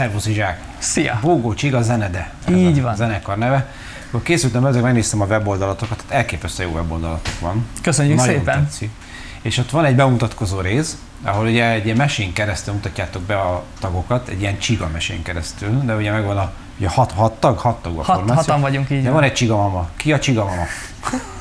Szervusz Izsák! Szia! Bógó Csiga Zenede. Így van. zenekar neve. Akkor készültem ezzel, megnéztem a weboldalatokat, tehát elképesztő jó weboldalatok van. Köszönjük Nagyon szépen. Tetszik. És ott van egy bemutatkozó rész, ahol ugye egy ilyen mesén keresztül mutatjátok be a tagokat, egy ilyen csiga mesén keresztül, de ugye megvan a ugye hat, hat tag, hat tag a Hat, formáció. hatan vagyunk így. De van egy csiga mama. Ki a csiga mama?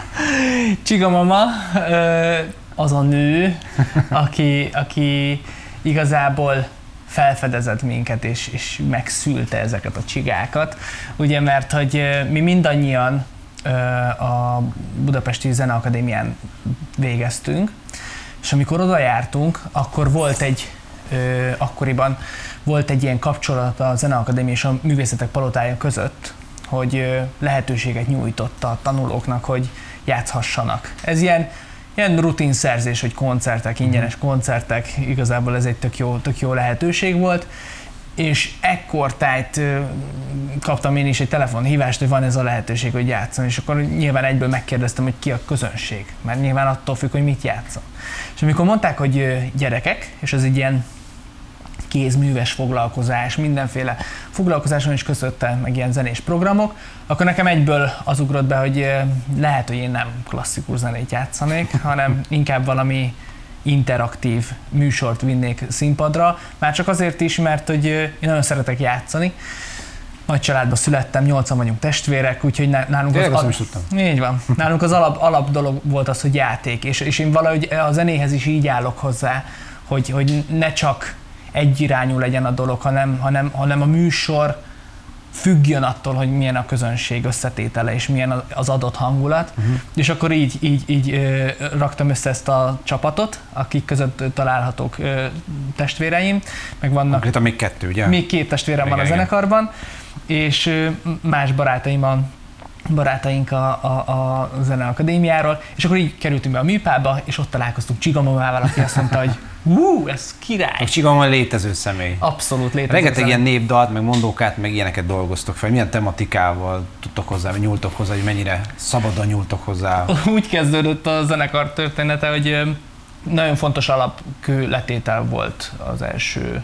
Csiga mama ö, az a nő, aki, aki igazából felfedezett minket, és, és megszülte ezeket a csigákat. Ugye, mert hogy mi mindannyian a Budapesti Zeneakadémián végeztünk, és amikor oda jártunk, akkor volt egy, akkoriban volt egy ilyen kapcsolat a Zeneakadémia és a Művészetek Palotája között, hogy lehetőséget nyújtott a tanulóknak, hogy játszhassanak. Ez ilyen, ilyen rutin szerzés, hogy koncertek, ingyenes koncertek, igazából ez egy tök jó, tök jó lehetőség volt, és ekkor tájt kaptam én is egy telefonhívást, hogy van ez a lehetőség, hogy játszom, és akkor nyilván egyből megkérdeztem, hogy ki a közönség, mert nyilván attól függ, hogy mit játszom. És amikor mondták, hogy gyerekek, és ez egy ilyen kézműves foglalkozás, mindenféle foglalkozáson is közötte, meg ilyen zenés programok, akkor nekem egyből az ugrott be, hogy ö, lehet, hogy én nem klasszikus zenét játszanék, hanem inkább valami interaktív műsort vinnék színpadra, már csak azért is, mert hogy ö, én nagyon szeretek játszani. Nagy családba születtem, nyolcan vagyunk testvérek, úgyhogy ná- nálunk Tényleg azt al- is így van. Nálunk az alap, alap dolog volt az, hogy játék, és, és én valahogy a zenéhez is így állok hozzá, hogy, hogy ne csak egyirányú legyen a dolog, hanem, hanem, hanem a műsor függjön attól, hogy milyen a közönség összetétele, és milyen az- adott hangulat. Uh-huh. És akkor így, így, így ö, raktam össze ezt a csapatot, akik között találhatók ö, testvéreim, meg vannak Konkrétan még kettő, ugye? még két testvérem van a Igen, igen. zenekarban, és ö, más barátaim a barátaink a, a, a zeneakadémiáról, és akkor így kerültünk be a műpába, és ott találkoztunk Csigamomával, aki azt mondta, hogy hú, ez király! A csiga mama létező személy. Abszolút létezik. Rengeteg ilyen népdalt, meg mondókát, meg ilyeneket dolgoztok fel. Milyen tematikával tudtok hozzá, vagy nyúltok hozzá, hogy mennyire szabadon nyúltok hozzá? Úgy kezdődött a zenekar története, hogy nagyon fontos alapkő letétel volt az első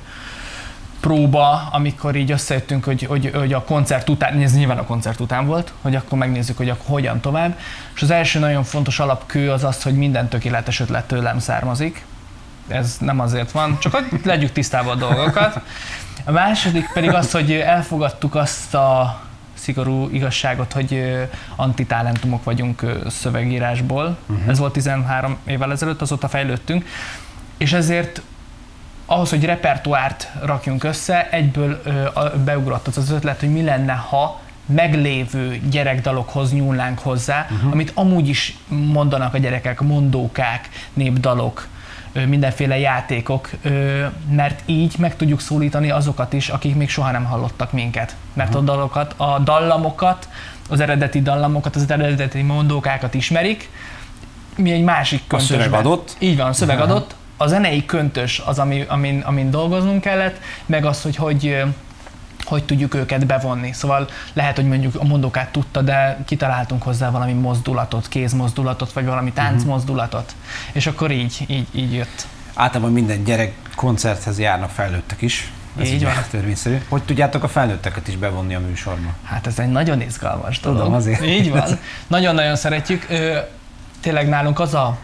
próba, amikor így összejöttünk, hogy, hogy, hogy a koncert után, ez nyilván a koncert után volt, hogy akkor megnézzük, hogy akkor hogyan tovább. És az első nagyon fontos alapkő az az, hogy minden tökéletes ötlet tőlem származik. Ez nem azért van, csak hogy legyük tisztában a dolgokat. A második pedig az, hogy elfogadtuk azt a szigorú igazságot, hogy antitalentumok vagyunk szövegírásból. Uh-huh. Ez volt 13 évvel ezelőtt, azóta fejlődtünk. És ezért ahhoz, hogy repertoárt rakjunk össze, egyből beugrott az az ötlet, hogy mi lenne, ha meglévő gyerekdalokhoz nyúlnánk hozzá, uh-huh. amit amúgy is mondanak a gyerekek, mondókák, népdalok, mindenféle játékok, mert így meg tudjuk szólítani azokat is, akik még soha nem hallottak minket. Mert a dalokat, a dallamokat, az eredeti dallamokat, az eredeti mondókákat ismerik, mi egy másik A köntösben. szöveg adott? Így van, a szöveg adott. A zenei köntös az, ami, amin, amin dolgoznunk kellett, meg az, hogy hogy hogy tudjuk őket bevonni. Szóval lehet, hogy mondjuk a mondókát tudta, de kitaláltunk hozzá valami mozdulatot, kézmozdulatot, vagy valami táncmozdulatot. És akkor így, így, így jött. Általában minden gyerek koncerthez járnak felnőttek is. Ez Így van. törvényszerű. Hogy tudjátok a felnőtteket is bevonni a műsorba? Hát ez egy nagyon izgalmas dolog. Tudom, azért. Így van. Nagyon-nagyon szeretjük. Tényleg nálunk az a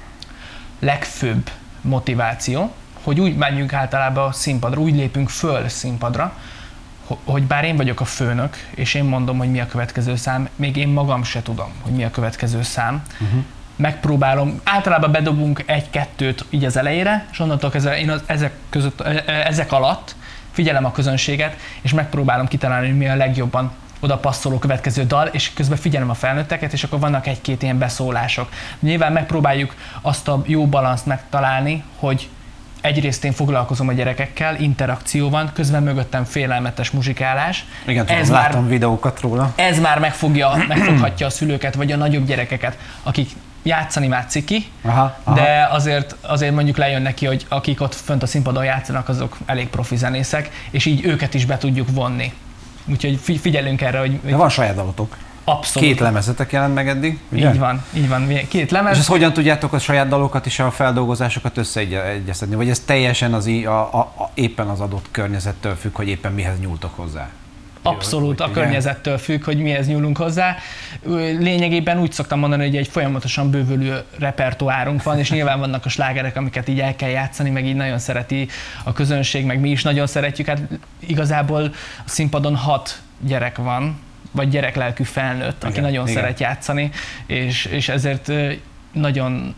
legfőbb motiváció, hogy úgy menjünk általában a színpadra, úgy lépünk föl színpadra, hogy bár én vagyok a főnök, és én mondom, hogy mi a következő szám, még én magam se tudom, hogy mi a következő szám. Uh-huh. Megpróbálom, általában bedobunk egy-kettőt így az elejére, és onnantól kezdve én az, ezek, között, e- e- ezek alatt figyelem a közönséget, és megpróbálom kitalálni, hogy mi a legjobban oda passzoló következő dal, és közben figyelem a felnőtteket, és akkor vannak egy-két ilyen beszólások. Nyilván megpróbáljuk azt a jó balanszt megtalálni, hogy egyrészt én foglalkozom a gyerekekkel, interakció van, közben mögöttem félelmetes muzsikálás. Igen, tudom, ez már, láttam videókat róla. ez már megfogja, megfoghatja a szülőket, vagy a nagyobb gyerekeket, akik játszani már ciki, Aha, aha. de azért, azért mondjuk lejön neki, hogy akik ott fönt a színpadon játszanak, azok elég profi zenészek, és így őket is be tudjuk vonni. Úgyhogy fi- figyelünk erre, hogy De van saját dalotok. Abszolút. Két lemezetek jelent meg eddig, ugye? Így van, így van. Két lemez. És ezt hogyan tudjátok a saját dalokat és a feldolgozásokat összeegyeztetni? Vagy ez teljesen az, a, a, a, éppen az adott környezettől függ, hogy éppen mihez nyúltok hozzá? Abszolút a környezettől függ, hogy mihez nyúlunk hozzá. Lényegében úgy szoktam mondani, hogy egy folyamatosan bővülő repertoárunk van, és nyilván vannak a slágerek, amiket így el kell játszani, meg így nagyon szereti a közönség, meg mi is nagyon szeretjük. Hát igazából a színpadon hat gyerek van, vagy gyereklelkű felnőtt, aki Igen, nagyon igen. szeret játszani, és, és ezért nagyon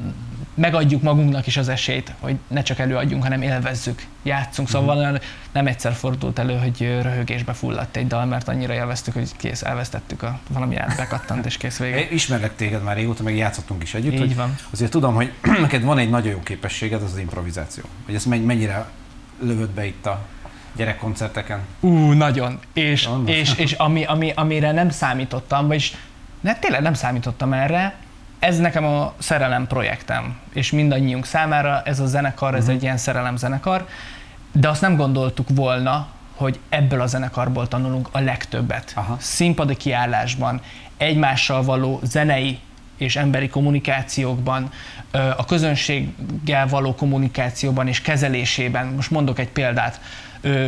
megadjuk magunknak is az esélyt, hogy ne csak előadjunk, hanem élvezzük, játszunk. Szóval uh-huh. nem egyszer fordult elő, hogy röhögésbe fulladt egy dal, mert annyira élveztük, hogy kész, elvesztettük a valami átbekattant, és kész vége. Ismerlek téged már régóta, meg játszottunk is együtt, Így hogy van. azért tudom, hogy neked van egy nagyon jó képességed, az az improvizáció. Hogy ezt men- mennyire lövöd be itt a gyerekkoncerteken. Ú, nagyon. És, és, és ami, ami, amire nem számítottam, vagyis ne, tényleg nem számítottam erre, ez nekem a szerelem projektem, és mindannyiunk számára ez a zenekar, ez egy ilyen szerelem zenekar, de azt nem gondoltuk volna, hogy ebből a zenekarból tanulunk a legtöbbet. Aha. Színpadi kiállásban, egymással való zenei és emberi kommunikációkban, a közönséggel való kommunikációban és kezelésében. Most mondok egy példát.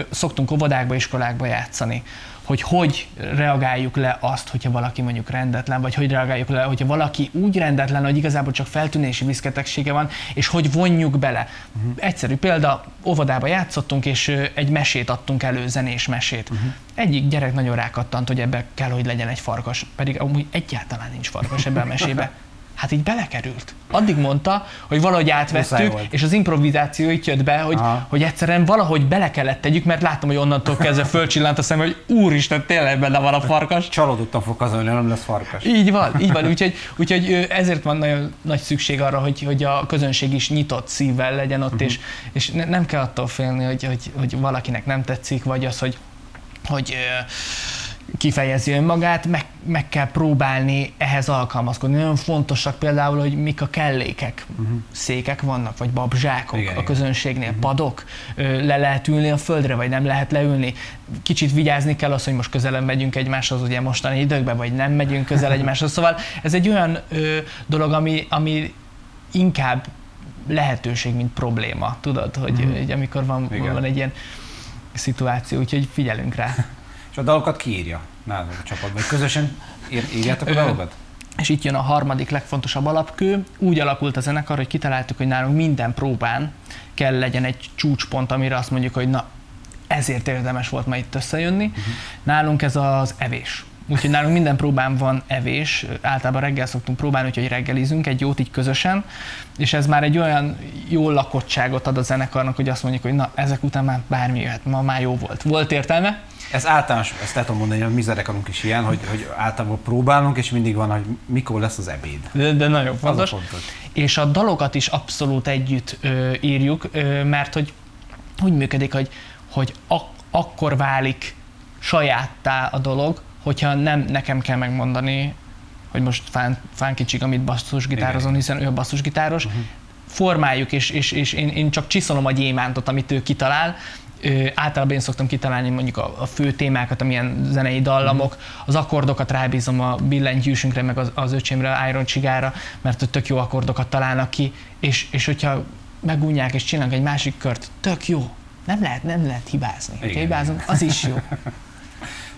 Szoktunk óvodákba, iskolákba játszani hogy hogy reagáljuk le azt, hogyha valaki mondjuk rendetlen, vagy hogy reagáljuk le, hogyha valaki úgy rendetlen, hogy igazából csak feltűnési viszketegsége van, és hogy vonjuk bele. Uh-huh. Egyszerű példa, óvodába játszottunk, és egy mesét adtunk elő, zenés mesét. Uh-huh. Egyik gyerek nagyon rákattant, hogy ebbe kell, hogy legyen egy farkas, pedig amúgy egyáltalán nincs farkas ebbe a mesébe. Hát így belekerült. Addig mondta, hogy valahogy átvettük, és az improvizáció itt jött be, hogy, Aha. hogy egyszerűen valahogy bele kellett tegyük, mert láttam, hogy onnantól kezdve fölcsillant a szem, hogy úristen, tényleg benne van a farkas. Csalódottan fog hazajönni, nem lesz farkas. Így van, így van. Úgyhogy, úgyhogy ezért van nagyon nagy szükség arra, hogy, hogy a közönség is nyitott szívvel legyen ott, uh-huh. és, és ne, nem kell attól félni, hogy, hogy, hogy valakinek nem tetszik, vagy az, hogy, hogy kifejezi önmagát, meg, meg kell próbálni ehhez alkalmazkodni. Nagyon fontosak például, hogy mik a kellékek. Uh-huh. Székek vannak, vagy babzsákok Igen, a igen. közönségnél, uh-huh. padok, ö, le lehet ülni a földre, vagy nem lehet leülni. Kicsit vigyázni kell az, hogy most közelebb megyünk egymáshoz, ugye mostani időkben, vagy nem megyünk közel egymáshoz. Szóval ez egy olyan ö, dolog, ami, ami inkább lehetőség, mint probléma, tudod, hogy, Mhm. uh-huh. hogy amikor van, Igen. van egy ilyen szituáció, úgyhogy figyelünk rá. És a dalokat kiírja nálad a csapatban? Vagy közösen ír, írjátok a dalokat? És itt jön a harmadik legfontosabb alapkő. Úgy alakult a zenekar, hogy kitaláltuk, hogy nálunk minden próbán kell legyen egy csúcspont, amire azt mondjuk, hogy na, ezért érdemes volt ma itt összejönni. Uh-huh. Nálunk ez az evés. Úgyhogy nálunk minden próbán van evés, általában reggel szoktunk próbálni, úgyhogy reggelizünk egy jót így közösen, és ez már egy olyan jó lakottságot ad a zenekarnak, hogy azt mondjuk, hogy na, ezek után már bármi jöhet, ma már jó volt. Volt értelme, Ez általános, ezt el tudom mondani, hogy a mi zenekarunk is ilyen, hogy, hogy általában próbálunk, és mindig van, hogy mikor lesz az ebéd. de, de nagyon fontos. Az a fontos. és a dalokat is abszolút együtt ö, írjuk, ö, mert hogy úgy működik, hogy, hogy ak- akkor válik sajáttá a dolog, hogyha nem nekem kell megmondani, hogy most fán, fán kicsik, amit basszusgitározom, hiszen ő a basszusgitáros, uh-huh. formáljuk, és, és, és én, én csak csiszolom a gyémántot, amit ő kitalál, Ö, általában én szoktam kitalálni mondjuk a, a fő témákat, amilyen zenei dallamok, az akkordokat rábízom a billentyűsünkre, meg az, az öcsémre, Iron Csigára, mert ott tök jó akkordokat találnak ki, és, és hogyha megunják és csinálnak egy másik kört, tök jó. Nem lehet, nem lehet hibázni. Ha Igen. hibázunk, az is jó.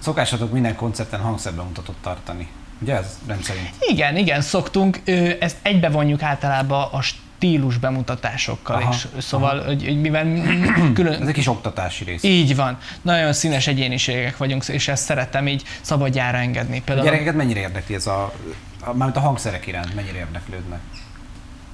Szokásatok minden koncerten hangszerbemutatót tartani. Ugye ez rendszerint? Igen, igen, szoktunk. Ezt egybevonjuk általában a stílus bemutatásokkal Aha, is. Szóval, hogy, hogy mivel külön, Ez egy kis oktatási rész. Így van. Nagyon színes egyéniségek vagyunk, és ezt szeretem így szabadjára engedni. A Például gyerekeket mennyire érdekli ez a, a mármint a hangszerek iránt, mennyire érdeklődnek?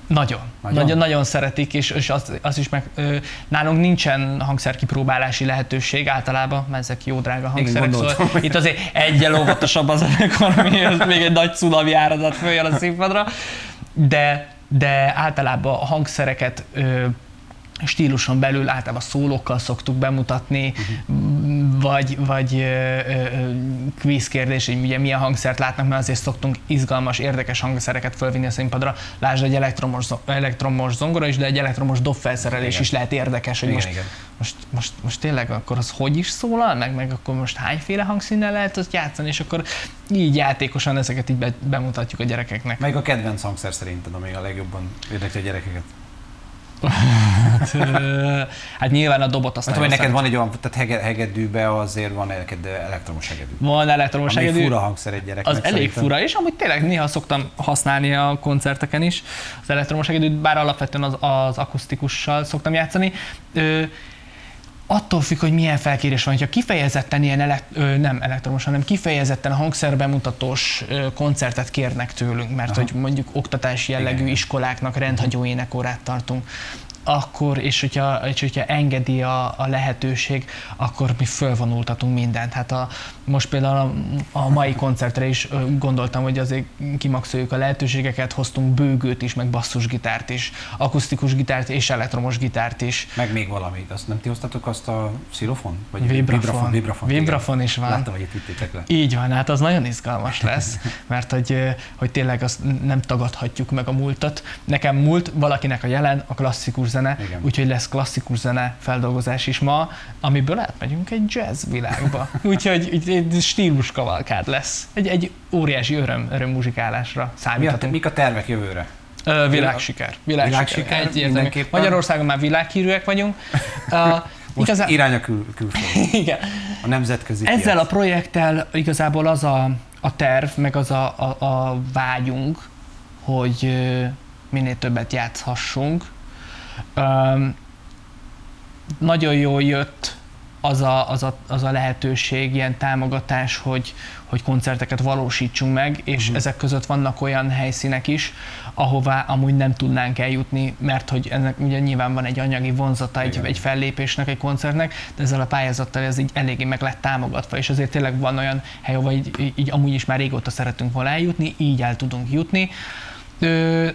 Nagyon, Nagyon? nagyon, szeretik, és, és azt, azt is meg, ö, nálunk nincsen hangszerkipróbálási lehetőség általában, mert ezek jó drága hangszerek, gondoltam, szóval itt azért egyel óvatosabb az amihez még egy nagy cunami áradat följön a színpadra, de, de általában a hangszereket ö, stíluson belül általában szólókkal szoktuk bemutatni, uh-huh. Vagy, vagy ö, ö, quiz kérdés, hogy ugye milyen hangszert látnak, mert azért szoktunk izgalmas, érdekes hangszereket fölvinni a színpadra. Lásd, egy elektromos, elektromos zongora is, de egy elektromos dobfelszerelés Igen. is lehet érdekes, hogy Igen, most, igen. most, most, most tényleg akkor az hogy is szólal, meg, meg akkor most hányféle hangszínnel lehet azt játszani, és akkor így játékosan ezeket így be, bemutatjuk a gyerekeknek. Melyik a kedvenc hangszer szerinted, ami a legjobban érdekli a gyerekeket? Hát, hát nyilván a dobot azt hogy nagyon neked van egy olyan, tehát hege, hegedűbe azért van neked elektromos hegedű. Van elektromos Ami hegedű. fura hangszer egy gyereknek. Az elég szerintem. fura, és amúgy tényleg néha szoktam használni a koncerteken is az elektromos hegedűt, bár alapvetően az, az akusztikussal szoktam játszani. Ö, attól függ, hogy milyen felkérés van. Ha kifejezetten ilyen elekt, ö, nem elektromos, hanem kifejezetten hangszerbemutatós ö, koncertet kérnek tőlünk, mert Aha. hogy mondjuk oktatási jellegű Igen. iskoláknak rendhagyó énekórát tartunk, akkor, és hogyha, és hogyha engedi a, a lehetőség, akkor mi fölvonultatunk mindent. Hát a, most például a, a mai koncertre is gondoltam, hogy azért kimaxoljuk a lehetőségeket, hoztunk bőgőt is, meg basszusgitárt is, akusztikus gitárt és elektromos gitárt is. Meg még valamit. Azt nem ti hoztatok azt a xilofon? Vagy Vibrafon. Vibrafon, vibrafon, Vibrafon is van. Láttam, hogy itt vittétek le. Így van, hát az nagyon izgalmas lesz, mert hogy, hogy tényleg azt nem tagadhatjuk meg a múltat. Nekem múlt, valakinek a jelen, a klasszikus zene, Igen. úgyhogy lesz klasszikus zene feldolgozás is ma, amiből átmegyünk egy jazz világba. Úgyhogy így egy stílus kavalkád lesz. Egy, egy óriási öröm, öröm muzsikálásra Mi a, számíthatunk. mik a tervek jövőre? Ö, világsiker. Világsiker. Világsiker, Egyértelmű. Magyarországon már világhírűek vagyunk. Uh, Most igazán, irány a kül, külföld, igen. a nemzetközi Ezzel a piac. projekttel igazából az a, a terv, meg az a, a, a vágyunk, hogy minél többet játszhassunk. Um, nagyon jól jött az a, az, a, az a lehetőség, ilyen támogatás, hogy, hogy koncerteket valósítsunk meg, és uh-huh. ezek között vannak olyan helyszínek is, ahová amúgy nem tudnánk eljutni, mert hogy ennek ugye nyilván van egy anyagi vonzata egy, Igen. egy fellépésnek, egy koncertnek, de ezzel a pályázattal ez így eléggé meg lett támogatva, és azért tényleg van olyan hely, ahova így, így, így amúgy is már régóta szeretünk volna eljutni, így el tudunk jutni. Ö,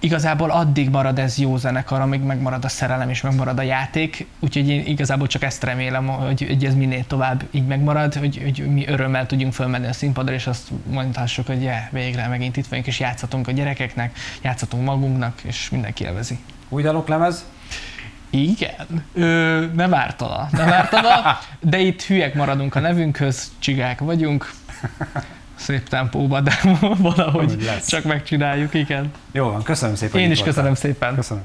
igazából addig marad ez jó zenekar, amíg megmarad a szerelem és megmarad a játék, úgyhogy én igazából csak ezt remélem, hogy, hogy ez minél tovább így megmarad, hogy, hogy mi örömmel tudjunk fölmenni a színpadra, és azt mondhassuk, hogy yeah, végre megint itt vagyunk, és játszhatunk a gyerekeknek, játszhatunk magunknak, és mindenki élvezi. Új daloklemez? Igen, Ö, nem ártana, nem ártana, de itt hülyek maradunk a nevünkhöz, csigák vagyunk, szép tempóban, de valahogy csak megcsináljuk, igen. Jó van, köszönöm szépen. Én is voltál. köszönöm szépen. Köszönöm.